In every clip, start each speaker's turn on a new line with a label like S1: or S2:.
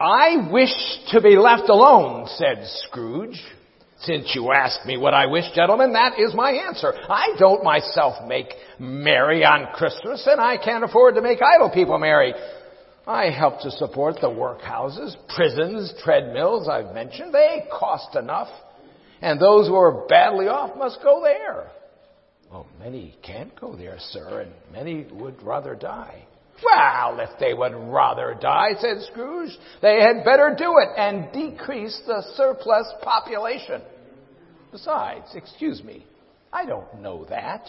S1: I wish to be left alone, said Scrooge. Since you ask me what I wish, gentlemen, that is my answer. I don't myself make merry on Christmas, and I can't afford to make idle people merry. I help to support the workhouses, prisons, treadmills I've mentioned. They cost enough. And those who are badly off must go there. Well, many can't go there, sir, and many would rather die. Well, if they would rather die, said Scrooge, they had better do it and decrease the surplus population. Besides, excuse me, I don't know that.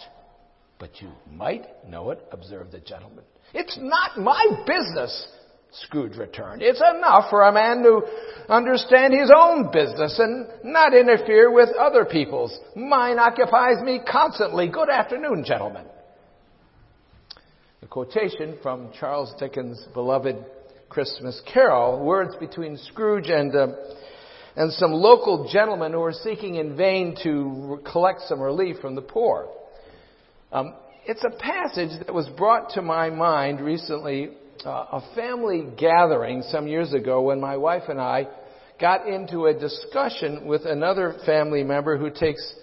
S1: But you might know it, observed the gentleman. It's not my business, Scrooge returned. It's enough for a man to understand his own business and not interfere with other people's. Mine occupies me constantly. Good afternoon, gentlemen. A quotation from Charles Dickens' beloved Christmas Carol, words between Scrooge and, uh, and some local gentlemen who are seeking in vain to collect some relief from the poor. Um, it's a passage that was brought to my mind recently, uh, a family gathering some years ago when my wife and I got into a discussion with another family member who takes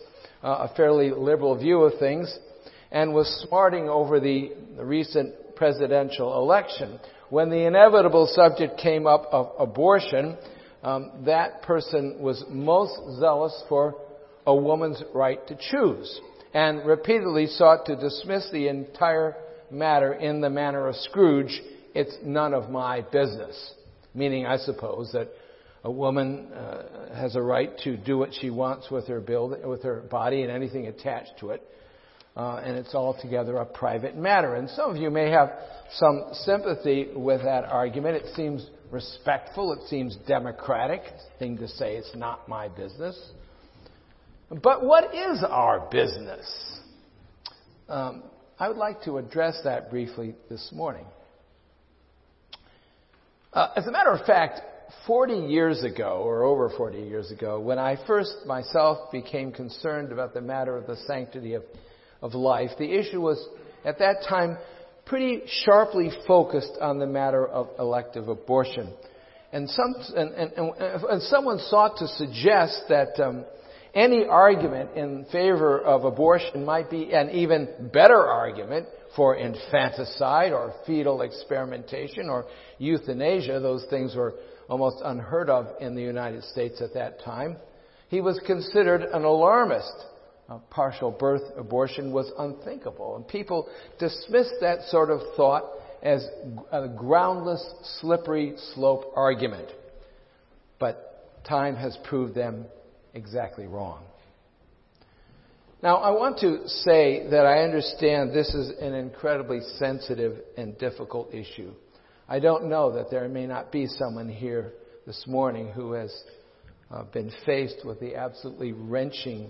S1: uh, a fairly liberal view of things and was smarting over the recent presidential election. When the inevitable subject came up of abortion, um, that person was most zealous for a woman's right to choose and repeatedly sought to dismiss the entire matter in the manner of Scrooge, it's none of my business. Meaning, I suppose, that a woman uh, has a right to do what she wants with her build, with her body and anything attached to it. Uh, and it's altogether a private matter. And some of you may have some sympathy with that argument. It seems respectful. It seems democratic thing to say. It's not my business. But what is our business? Um, I would like to address that briefly this morning. Uh, as a matter of fact, 40 years ago, or over 40 years ago, when I first myself became concerned about the matter of the sanctity of, of life, the issue was at that time pretty sharply focused on the matter of elective abortion. And, some, and, and, and someone sought to suggest that um, any argument in favor of abortion might be an even better argument for infanticide or fetal experimentation or euthanasia. Those things were almost unheard of in the United States at that time. He was considered an alarmist. A partial birth abortion was unthinkable, and people dismissed that sort of thought as a groundless, slippery slope argument. But time has proved them exactly wrong. Now, I want to say that I understand this is an incredibly sensitive and difficult issue. I don't know that there may not be someone here this morning who has uh, been faced with the absolutely wrenching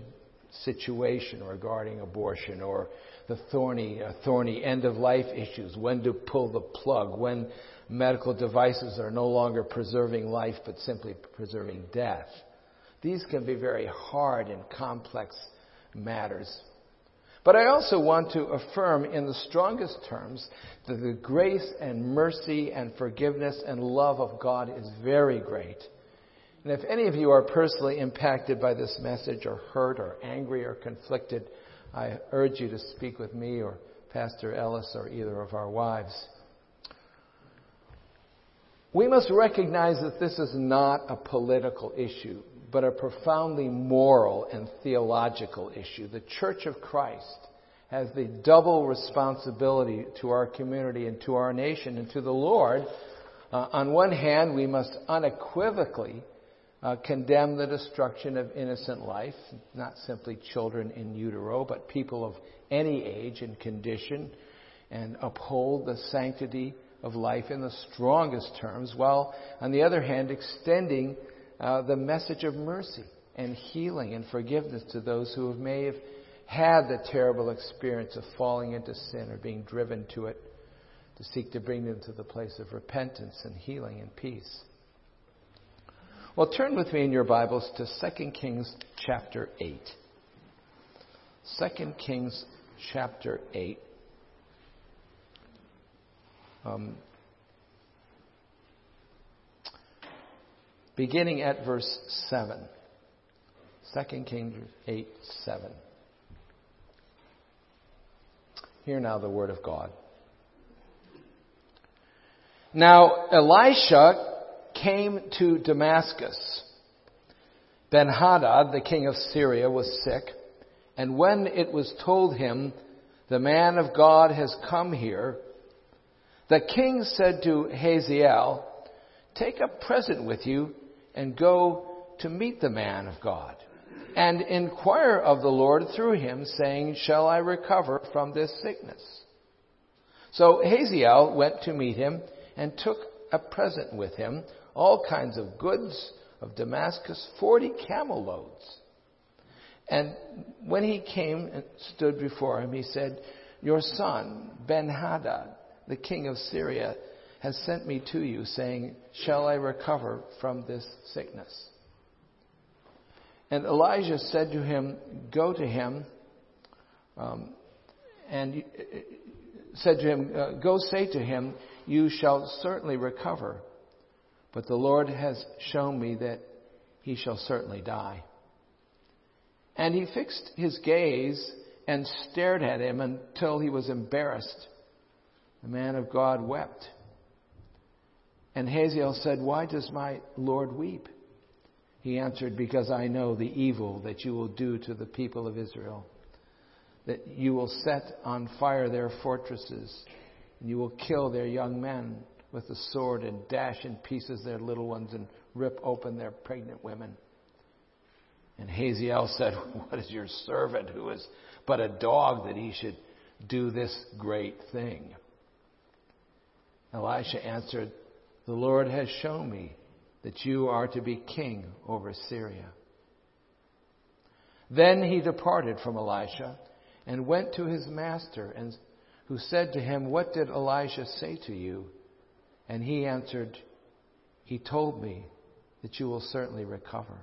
S1: situation regarding abortion or the thorny, uh, thorny end of life issues, when to pull the plug, when medical devices are no longer preserving life but simply preserving death. These can be very hard and complex matters. But I also want to affirm in the strongest terms that the grace and mercy and forgiveness and love of God is very great. And if any of you are personally impacted by this message or hurt or angry or conflicted, I urge you to speak with me or Pastor Ellis or either of our wives. We must recognize that this is not a political issue but a profoundly moral and theological issue. The Church of Christ has the double responsibility to our community and to our nation and to the Lord. Uh, on one hand, we must unequivocally uh, condemn the destruction of innocent life, not simply children in utero, but people of any age and condition, and uphold the sanctity of life in the strongest terms, while on the other hand, extending uh, the message of mercy and healing and forgiveness to those who may have had the terrible experience of falling into sin or being driven to it, to seek to bring them to the place of repentance and healing and peace. Well, turn with me in your Bibles to 2 Kings chapter 8. 2 Kings chapter 8. Um, beginning at verse 7. 2 Kings 8 7. Hear now the word of God. Now Elisha came to Damascus. Ben Hadad, the king of Syria, was sick, and when it was told him, The man of God has come here, the king said to Hazael, Take a present with you and go to meet the man of God, and inquire of the Lord through him, saying, Shall I recover from this sickness? So Hazael went to meet him and took a present with him, all kinds of goods of Damascus, forty camel loads. And when he came and stood before him, he said, Your son, Ben Hadad, the king of Syria, has sent me to you, saying, Shall I recover from this sickness? And Elijah said to him, Go to him, um, and said to him, uh, Go say to him, You shall certainly recover. But the Lord has shown me that he shall certainly die. And he fixed his gaze and stared at him until he was embarrassed. The man of God wept. And Hazael said, Why does my Lord weep? He answered, Because I know the evil that you will do to the people of Israel, that you will set on fire their fortresses, and you will kill their young men with the sword and dash in pieces their little ones and rip open their pregnant women. And Hazael said, What is your servant who is but a dog that he should do this great thing? Elisha answered, The Lord has shown me that you are to be king over Syria. Then he departed from Elisha and went to his master, and who said to him, What did Elisha say to you? And he answered, He told me that you will certainly recover.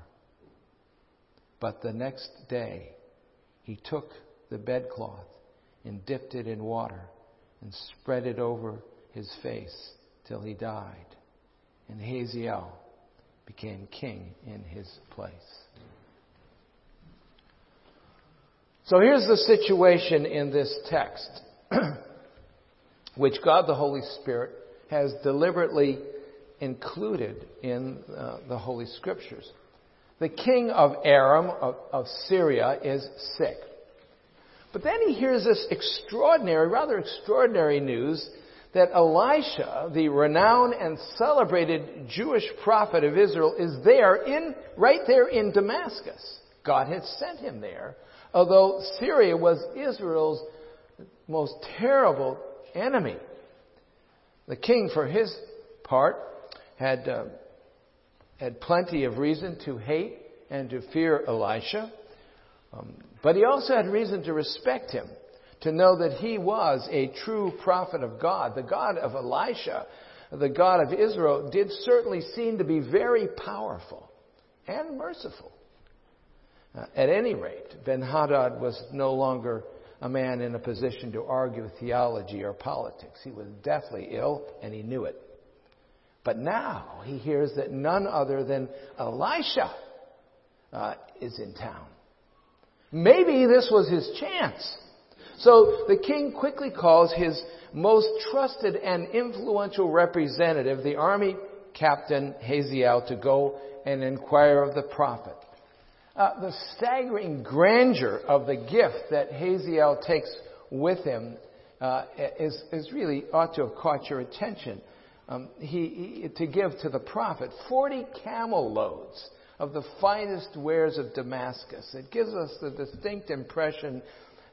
S1: But the next day he took the bedcloth and dipped it in water and spread it over his face till he died. And Hazael became king in his place. So here's the situation in this text, which God the Holy Spirit has deliberately included in uh, the Holy Scriptures. The king of Aram, of, of Syria, is sick. But then he hears this extraordinary, rather extraordinary news that Elisha, the renowned and celebrated Jewish prophet of Israel, is there in, right there in Damascus. God had sent him there, although Syria was Israel's most terrible enemy. The king, for his part, had, uh, had plenty of reason to hate and to fear Elisha, um, but he also had reason to respect him, to know that he was a true prophet of God. The God of Elisha, the God of Israel, did certainly seem to be very powerful and merciful. Uh, at any rate, Ben Hadad was no longer a man in a position to argue theology or politics. He was deathly ill, and he knew it. But now he hears that none other than Elisha uh, is in town. Maybe this was his chance. So the king quickly calls his most trusted and influential representative, the army captain Hazael, to go and inquire of the prophet. Uh, the staggering grandeur of the gift that Hazael takes with him uh, is, is, really ought to have caught your attention. Um, he, he, to give to the prophet 40 camel loads of the finest wares of Damascus. It gives us the distinct impression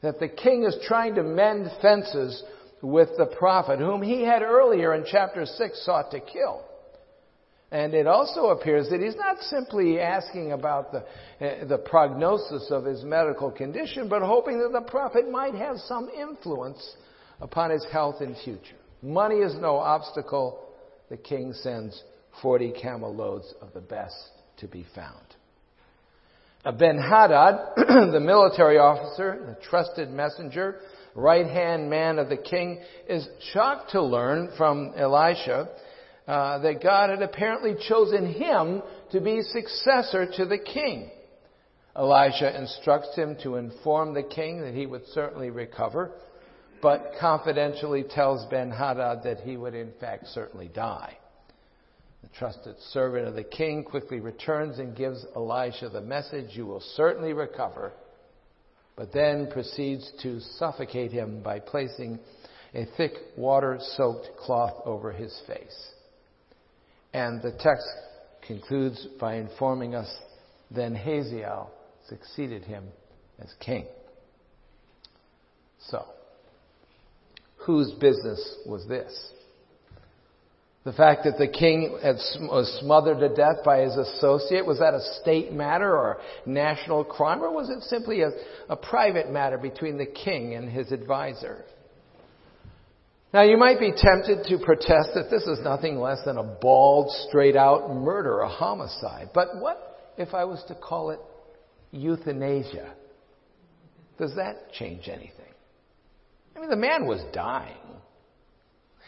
S1: that the king is trying to mend fences with the prophet, whom he had earlier in chapter 6 sought to kill. And it also appears that he's not simply asking about the, uh, the prognosis of his medical condition, but hoping that the prophet might have some influence upon his health in future. Money is no obstacle. The king sends 40 camel loads of the best to be found. Ben Hadad, the military officer, the trusted messenger, right hand man of the king, is shocked to learn from Elisha uh, that God had apparently chosen him to be successor to the king. Elijah instructs him to inform the king that he would certainly recover, but confidentially tells Ben Hadad that he would in fact certainly die. The trusted servant of the king quickly returns and gives Elisha the message, You will certainly recover, but then proceeds to suffocate him by placing a thick water soaked cloth over his face. And the text concludes by informing us then Hazael succeeded him as king. So, whose business was this? The fact that the king was smothered to death by his associate, was that a state matter or national crime, or was it simply a, a private matter between the king and his advisor? Now, you might be tempted to protest that this is nothing less than a bald, straight out murder, a homicide. But what if I was to call it euthanasia? Does that change anything? I mean, the man was dying.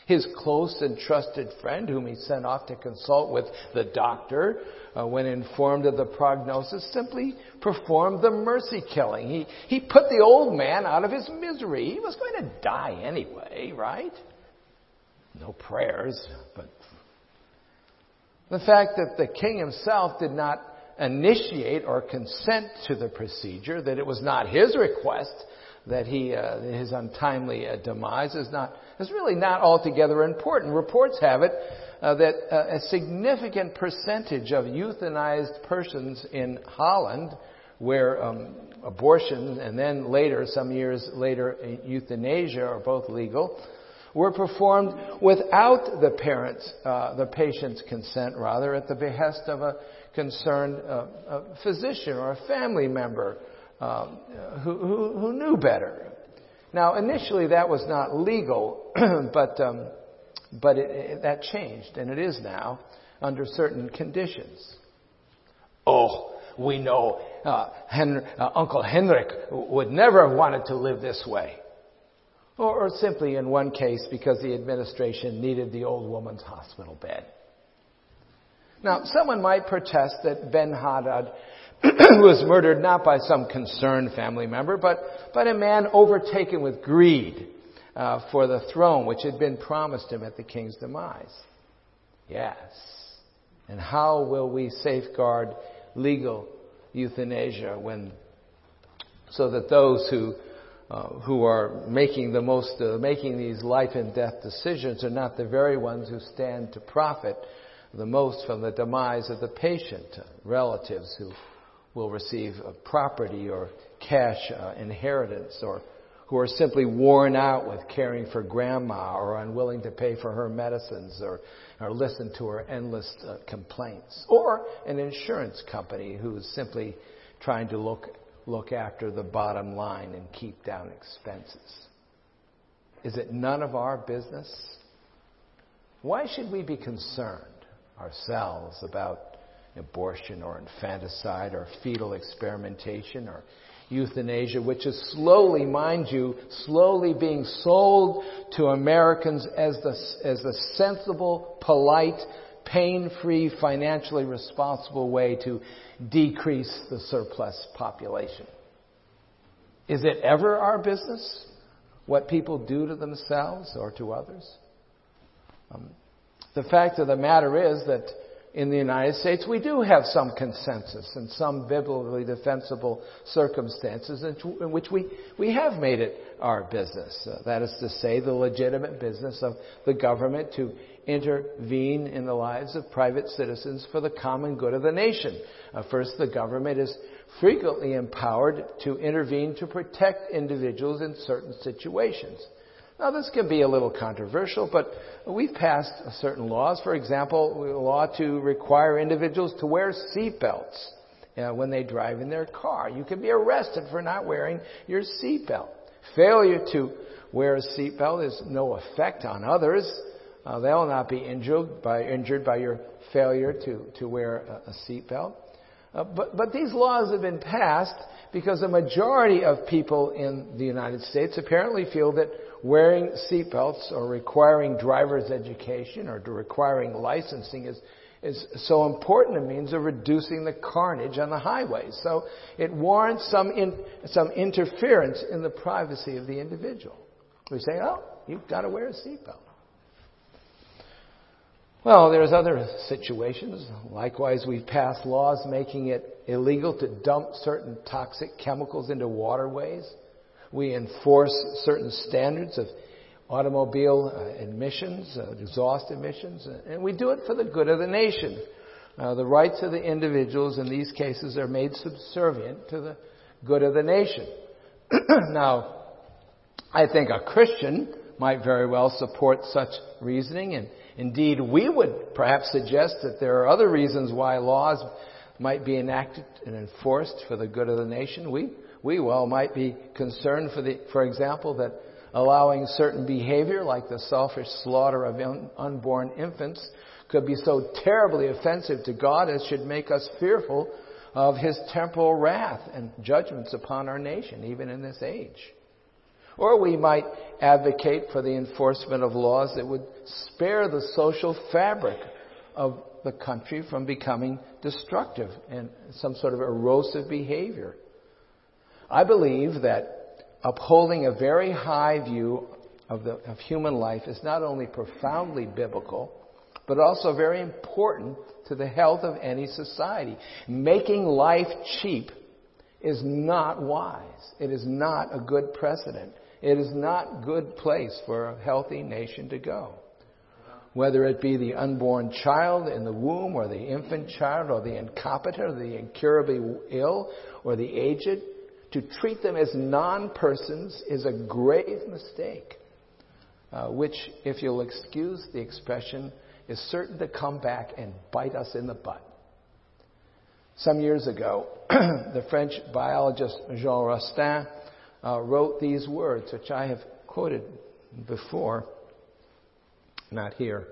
S1: His close and trusted friend, whom he sent off to consult with the doctor uh, when informed of the prognosis, simply performed the mercy killing. He, he put the old man out of his misery. He was going to die anyway, right? No prayers, but the fact that the king himself did not initiate or consent to the procedure, that it was not his request that he, uh, his untimely uh, demise is not, is really not altogether important. Reports have it uh, that uh, a significant percentage of euthanized persons in Holland, where um, abortion and then later, some years later, euthanasia are both legal, were performed without the parents, uh, the patient's consent, rather, at the behest of a concerned uh, physician or a family member um, who, who, who, knew better. Now, initially that was not legal, but, um, but it, it, that changed, and it is now under certain conditions. Oh, we know uh, Henry, uh, Uncle Henrik would never have wanted to live this way. Or, or simply in one case because the administration needed the old woman's hospital bed. Now, someone might protest that Ben Hadad was murdered not by some concerned family member, but, but a man overtaken with greed uh, for the throne which had been promised him at the king's demise. Yes. And how will we safeguard legal euthanasia when, so that those who uh, who are making the most, uh, making these life and death decisions are not the very ones who stand to profit the most from the demise of the patient, relatives who will receive property or cash uh, inheritance or who are simply worn out with caring for grandma or unwilling to pay for her medicines or, or listen to her endless uh, complaints. Or an insurance company who is simply trying to look, look after the bottom line and keep down expenses. Is it none of our business? Why should we be concerned ourselves about abortion or infanticide or fetal experimentation or euthanasia, which is slowly, mind you, slowly being sold to Americans as the, as the sensible, polite, pain-free, financially responsible way to decrease the surplus population. Is it ever our business what people do to themselves or to others? Um, the fact of the matter is that in the United States, we do have some consensus and some biblically defensible circumstances in which we, we have made it our business. Uh, that is to say, the legitimate business of the government to intervene in the lives of private citizens for the common good of the nation. Uh, first, the government is frequently empowered to intervene to protect individuals in certain situations. Now, this can be a little controversial, but we've passed certain laws. For example, a law to require individuals to wear seatbelts uh, when they drive in their car. You can be arrested for not wearing your seatbelt. Failure to wear a seatbelt is no effect on others. Uh, they'll not be injured by, injured by your failure to, to wear a, a seatbelt. Uh, but, but these laws have been passed because the majority of people in the United States apparently feel that wearing seatbelts or requiring driver's education or requiring licensing is, is so important a means of reducing the carnage on the highways. So it warrants some, in, some interference in the privacy of the individual. We say, oh, you've got to wear a seatbelt. Well, there's other situations. Likewise, we've passed laws making it illegal to dump certain toxic chemicals into waterways. We enforce certain standards of automobile uh, emissions, uh, exhaust emissions, uh, and we do it for the good of the nation. Uh, the rights of the individuals in these cases are made subservient to the good of the nation. now, I think a Christian might very well support such reasoning, and indeed we would perhaps suggest that there are other reasons why laws might be enacted and enforced for the good of the nation. We, we well might be concerned for the, for example, that allowing certain behavior like the selfish slaughter of un- unborn infants could be so terribly offensive to God as should make us fearful of his temporal wrath and judgments upon our nation, even in this age. Or we might advocate for the enforcement of laws that would spare the social fabric of the country from becoming destructive and some sort of erosive behavior. I believe that upholding a very high view of, the, of human life is not only profoundly biblical, but also very important to the health of any society. Making life cheap is not wise. It is not a good precedent. It is not a good place for a healthy nation to go whether it be the unborn child in the womb or the infant child or the incompetent or the incurably ill or the aged, to treat them as non-persons is a grave mistake, uh, which, if you'll excuse the expression, is certain to come back and bite us in the butt. Some years ago, the French biologist Jean Rostand uh, wrote these words, which I have quoted before not here.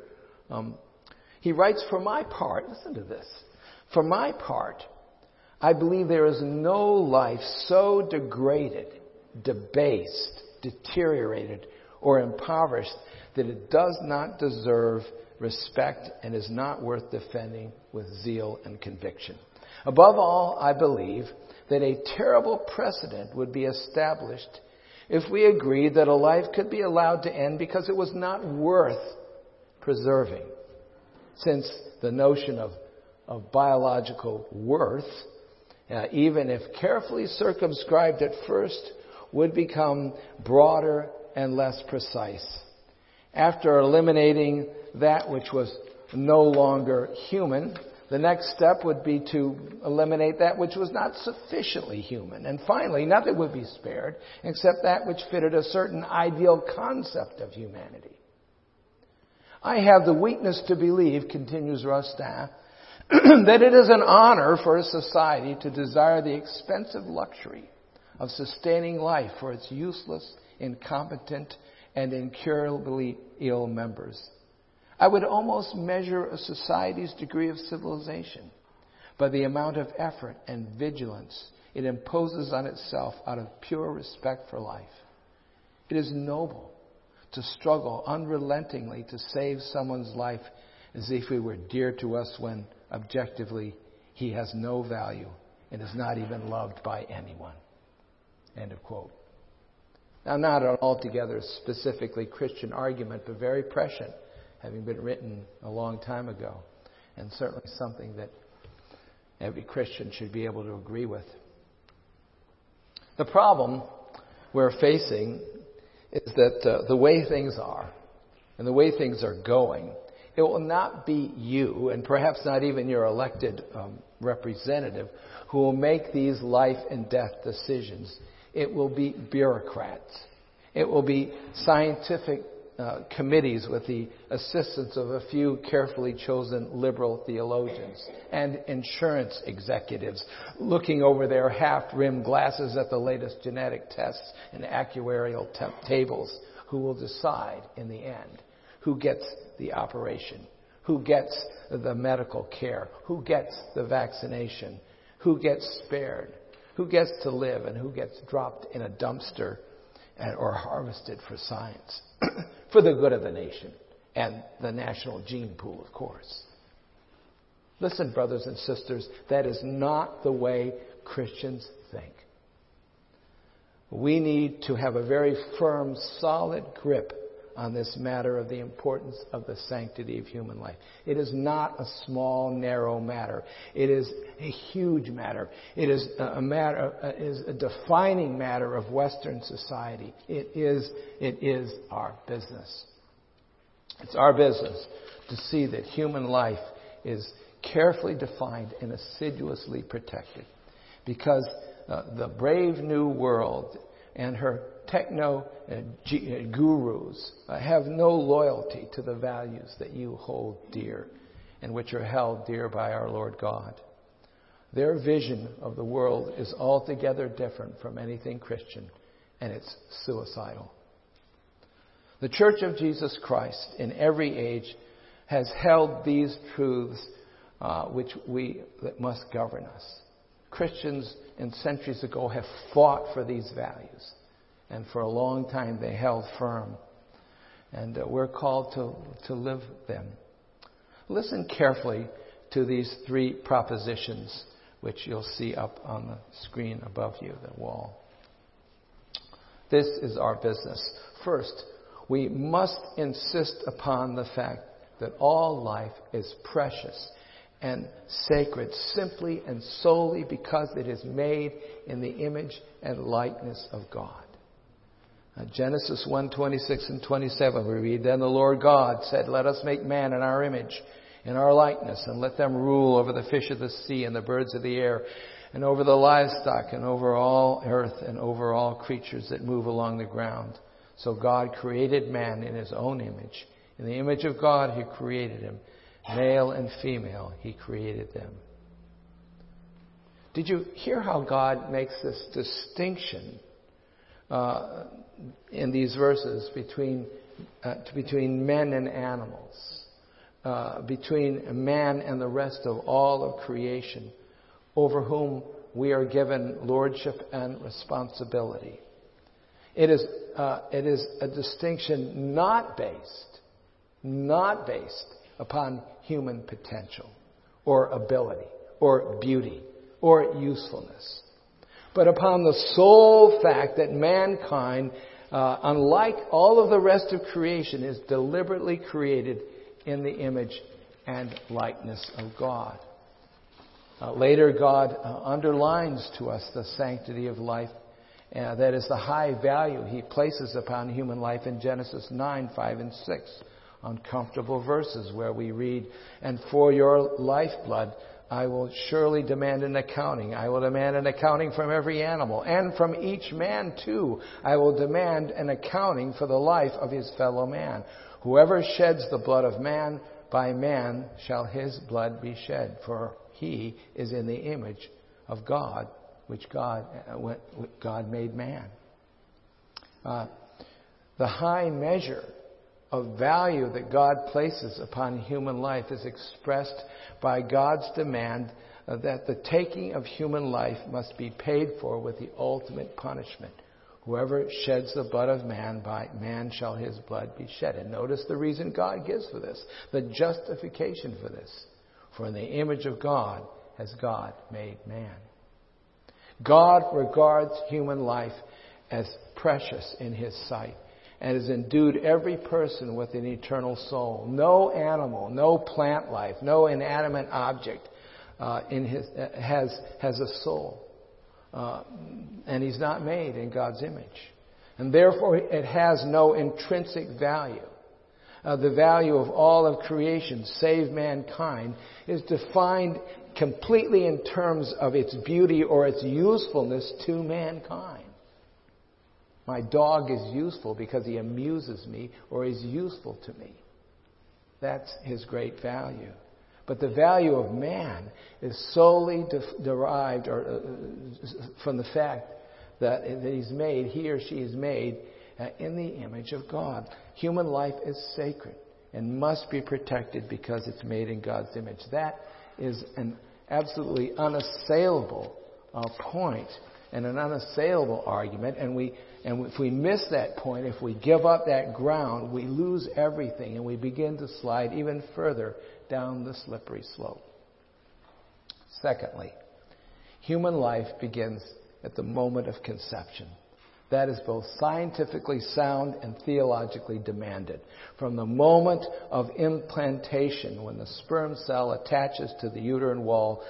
S1: Um, he writes, For my part, listen to this. For my part, I believe there is no life so degraded, debased, deteriorated, or impoverished that it does not deserve respect and is not worth defending with zeal and conviction. Above all, I believe that a terrible precedent would be established if we agreed that a life could be allowed to end because it was not worth preserving. Since the notion of, of biological worth, uh, even if carefully circumscribed at first, would become broader and less precise. After eliminating that which was no longer human, the next step would be to eliminate that which was not sufficiently human. And finally, nothing would be spared except that which fitted a certain ideal concept of humanity. I have the weakness to believe, continues Rostand, that it is an honor for a society to desire the expensive luxury of sustaining life for its useless, incompetent, and incurably ill members. I would almost measure a society's degree of civilization by the amount of effort and vigilance it imposes on itself out of pure respect for life. It is noble to struggle unrelentingly to save someone's life as if he were dear to us when objectively he has no value and is not even loved by anyone. End of quote. Now, not an altogether specifically Christian argument, but very prescient, having been written a long time ago, and certainly something that every Christian should be able to agree with. The problem we're facing is that uh, the way things are and the way things are going, it will not be you, and perhaps not even your elected um, representative, who will make these life and death decisions. It will be bureaucrats. It will be scientific uh, committees with the assistance of a few carefully chosen liberal theologians and insurance executives looking over their half rimmed glasses at the latest genetic tests and actuarial te- tables who will decide in the end who gets the operation, who gets the medical care, who gets the vaccination, who gets spared, who gets to live, and who gets dropped in a dumpster and, or harvested for science, for the good of the nation and the national gene pool, of course. Listen, brothers and sisters, that is not the way Christians think. We need to have a very firm, solid grip on this matter of the importance of the sanctity of human life. It is not a small, narrow matter. It is a huge matter. It is a matter, uh, is a defining matter of Western society. It is, it is our business. It's our business to see that human life is carefully defined and assiduously protected. Because uh, the brave new world and her techno uh, uh, gurus uh, have no loyalty to the values that you hold dear and which are held dear by our Lord God. Their vision of the world is altogether different from anything Christian, and it's suicidal. The Church of Jesus Christ in every age has held these truths uh, which we that must govern us. Christians in centuries ago have fought for these values and for a long time they held firm. And uh, we're called to, to live them. Listen carefully to these three propositions, which you'll see up on the screen above you, the wall. This is our business. First, we must insist upon the fact that all life is precious and sacred simply and solely because it is made in the image and likeness of God. Uh, Genesis 1 26 and 27, we read, Then the Lord God said, Let us make man in our image, in our likeness, and let them rule over the fish of the sea and the birds of the air, and over the livestock, and over all earth, and over all creatures that move along the ground. So God created man in his own image. In the image of God, he created him. Male and female, he created them. Did you hear how God makes this distinction uh, in these verses between, uh, between men and animals, uh, between man and the rest of all of creation, over whom we are given lordship and responsibility. It is, uh, it is a distinction not based, not based upon human potential or ability or beauty or usefulness but upon the sole fact that mankind, uh, unlike all of the rest of creation, is deliberately created in the image and likeness of God. Uh, later, God uh, underlines to us the sanctity of life. Uh, that is the high value he places upon human life in Genesis 9, 5, and 6. Uncomfortable verses where we read, And for your lifeblood, I will surely demand an accounting. I will demand an accounting from every animal and from each man too. I will demand an accounting for the life of his fellow man. Whoever sheds the blood of man, by man shall his blood be shed, for he is in the image of God, which God, uh, God made man. Uh, the high measure of value that God places upon human life is expressed by God's demand that the taking of human life must be paid for with the ultimate punishment. Whoever sheds the blood of man, by man shall his blood be shed. And notice the reason God gives for this, the justification for this. For in the image of God has God made man. God regards human life as precious in his sight and has endued every person with an eternal soul. No animal, no plant life, no inanimate object uh, in his, uh, has, has a soul. Uh, and he's not made in God's image. And therefore, it has no intrinsic value. Uh, the value of all of creation, save mankind, is defined completely in terms of its beauty or its usefulness to mankind. My dog is useful because he amuses me or is useful to me. That's his great value. But the value of man is solely de- derived or, uh, from the fact that, that he's made, he or she is made uh, in the image of God. Human life is sacred and must be protected because it's made in God's image. That is an absolutely unassailable uh, point and an unassailable argument, and we and if we miss that point, if we give up that ground, we lose everything and we begin to slide even further down the slippery slope. Secondly, human life begins at the moment of conception. That is both scientifically sound and theologically demanded. From the moment of implantation, when the sperm cell attaches to the uterine wall,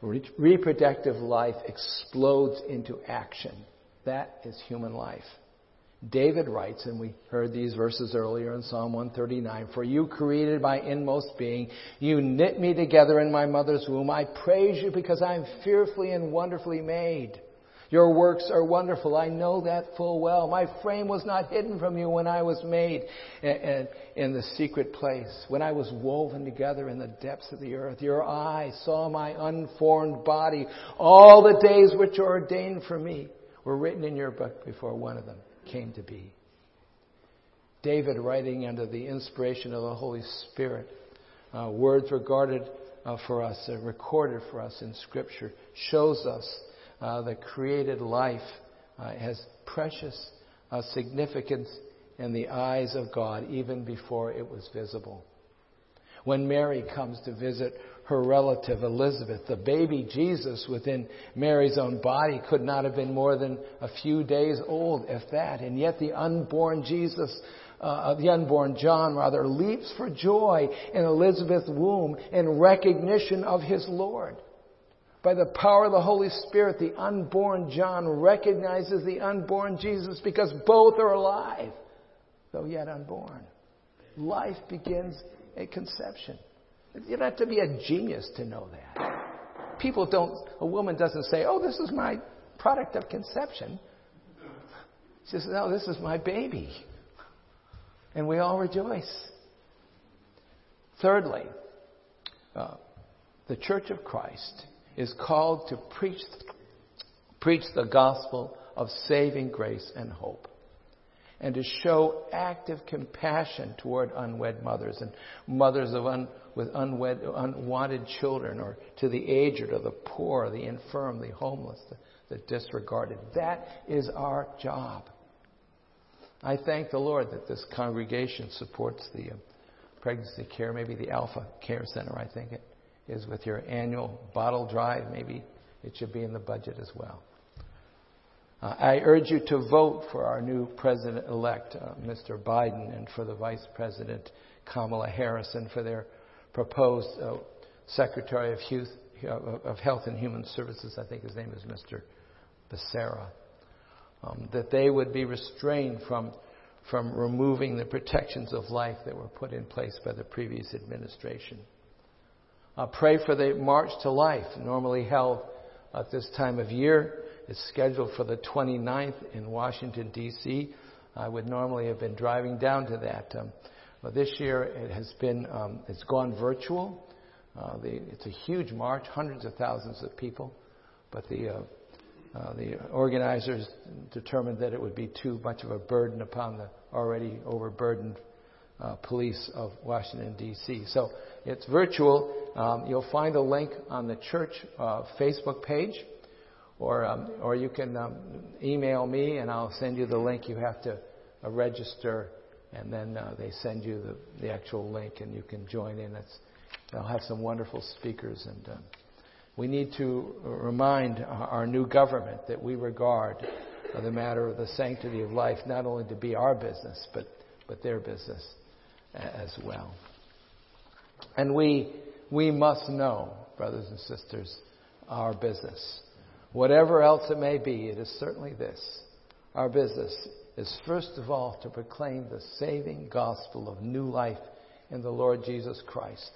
S1: reproductive life explodes into action. That is human life. David writes, and we heard these verses earlier in Psalm 139, For you created my inmost being. You knit me together in my mother's womb. I praise you because I am fearfully and wonderfully made. Your works are wonderful. I know that full well. My frame was not hidden from you when I was made in the secret place, when I was woven together in the depths of the earth. Your eye saw my unformed body. All the days which are ordained for me were written in your book before one of them came to be. David, writing under the inspiration of the Holy Spirit, uh, words regarded uh, for us, uh, recorded for us in Scripture, shows us uh, the created life uh, has precious uh, significance in the eyes of God even before it was visible. When Mary comes to visit her relative Elizabeth, the baby Jesus within Mary's own body could not have been more than a few days old, if that. And yet the unborn Jesus uh, the unborn John rather leaps for joy in Elizabeth's womb in recognition of his Lord. By the power of the Holy Spirit, the unborn John recognizes the unborn Jesus because both are alive, though yet unborn. Life begins at conception. You don't have to be a genius to know that. People don't, a woman doesn't say, oh, this is my product of conception. She says, no, this is my baby. And we all rejoice. Thirdly, uh, the Church of Christ is called to preach, preach the gospel of saving grace and hope. And to show active compassion toward unwed mothers and mothers of un, with unwed, unwanted children, or to the aged, or the poor, the infirm, the homeless, the, the disregarded. That is our job. I thank the Lord that this congregation supports the uh, pregnancy care, maybe the Alpha Care Center, I think it is with your annual bottle drive. Maybe it should be in the budget as well. Uh, I urge you to vote for our new president elect, uh, Mr. Biden, and for the vice president, Kamala Harris, and for their proposed uh, Secretary of, Youth, of Health and Human Services. I think his name is Mr. Becerra. Um, that they would be restrained from, from removing the protections of life that were put in place by the previous administration. Uh, pray for the March to Life, normally held at this time of year. It's scheduled for the 29th in Washington, D.C. I would normally have been driving down to that. Um, but this year it has been, um, it's gone virtual. Uh, the, it's a huge march, hundreds of thousands of people. But the, uh, uh, the organizers determined that it would be too much of a burden upon the already overburdened uh, police of Washington, D.C. So it's virtual. Um, you'll find a link on the church uh, Facebook page, or, um, or you can um, email me and I'll send you the link. You have to uh, register, and then uh, they send you the, the actual link and you can join in. It's, they'll have some wonderful speakers. and uh, We need to remind our new government that we regard the matter of the sanctity of life not only to be our business, but, but their business as well. And we, we must know, brothers and sisters, our business. Whatever else it may be, it is certainly this. Our business is first of all to proclaim the saving gospel of new life in the Lord Jesus Christ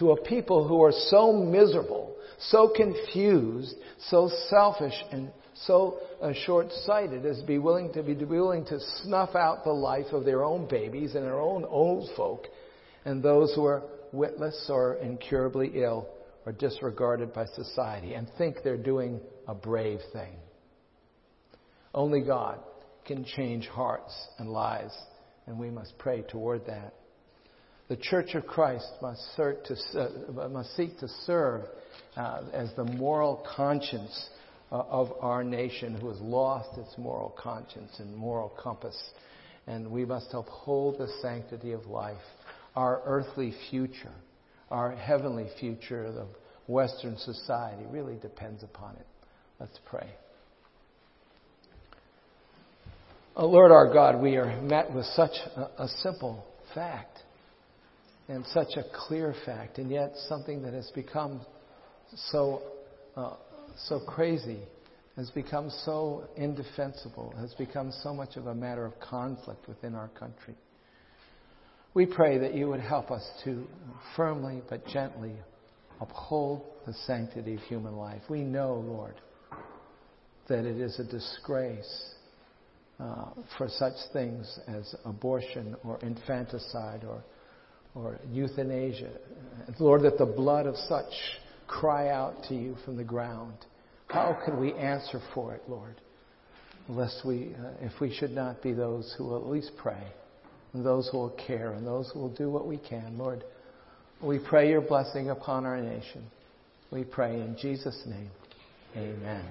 S1: to a people who are so miserable, so confused, so selfish, and so uh, short-sighted as to be willing to be willing to snuff out the life of their own babies and their own old folk, and those who are witless or incurably ill or disregarded by society, and think they're doing a brave thing. Only God can change hearts and lives, and we must pray toward that. The Church of Christ must, to, uh, must seek to serve uh, as the moral conscience
S2: uh, of our nation who has lost its moral conscience and moral compass. And we must uphold the sanctity of life. Our earthly future, our heavenly future of Western society really depends upon it. Let's pray. Oh, Lord our God, we are met with such a, a simple fact and such a clear fact, and yet something that has become so uh, so crazy, has become so indefensible, has become so much of a matter of conflict within our country. We pray that you would help us to firmly but gently uphold the sanctity of human life. We know, Lord, that it is a disgrace uh, for such things as abortion or infanticide or, or euthanasia. Lord, that the blood of such cry out to you from the ground. How can we answer for it, Lord? Lest we, uh, if we should not be those who will at least pray, and those who will care, and those who will do what we can, Lord, we pray your blessing upon our nation. We pray in Jesus' name. Amen.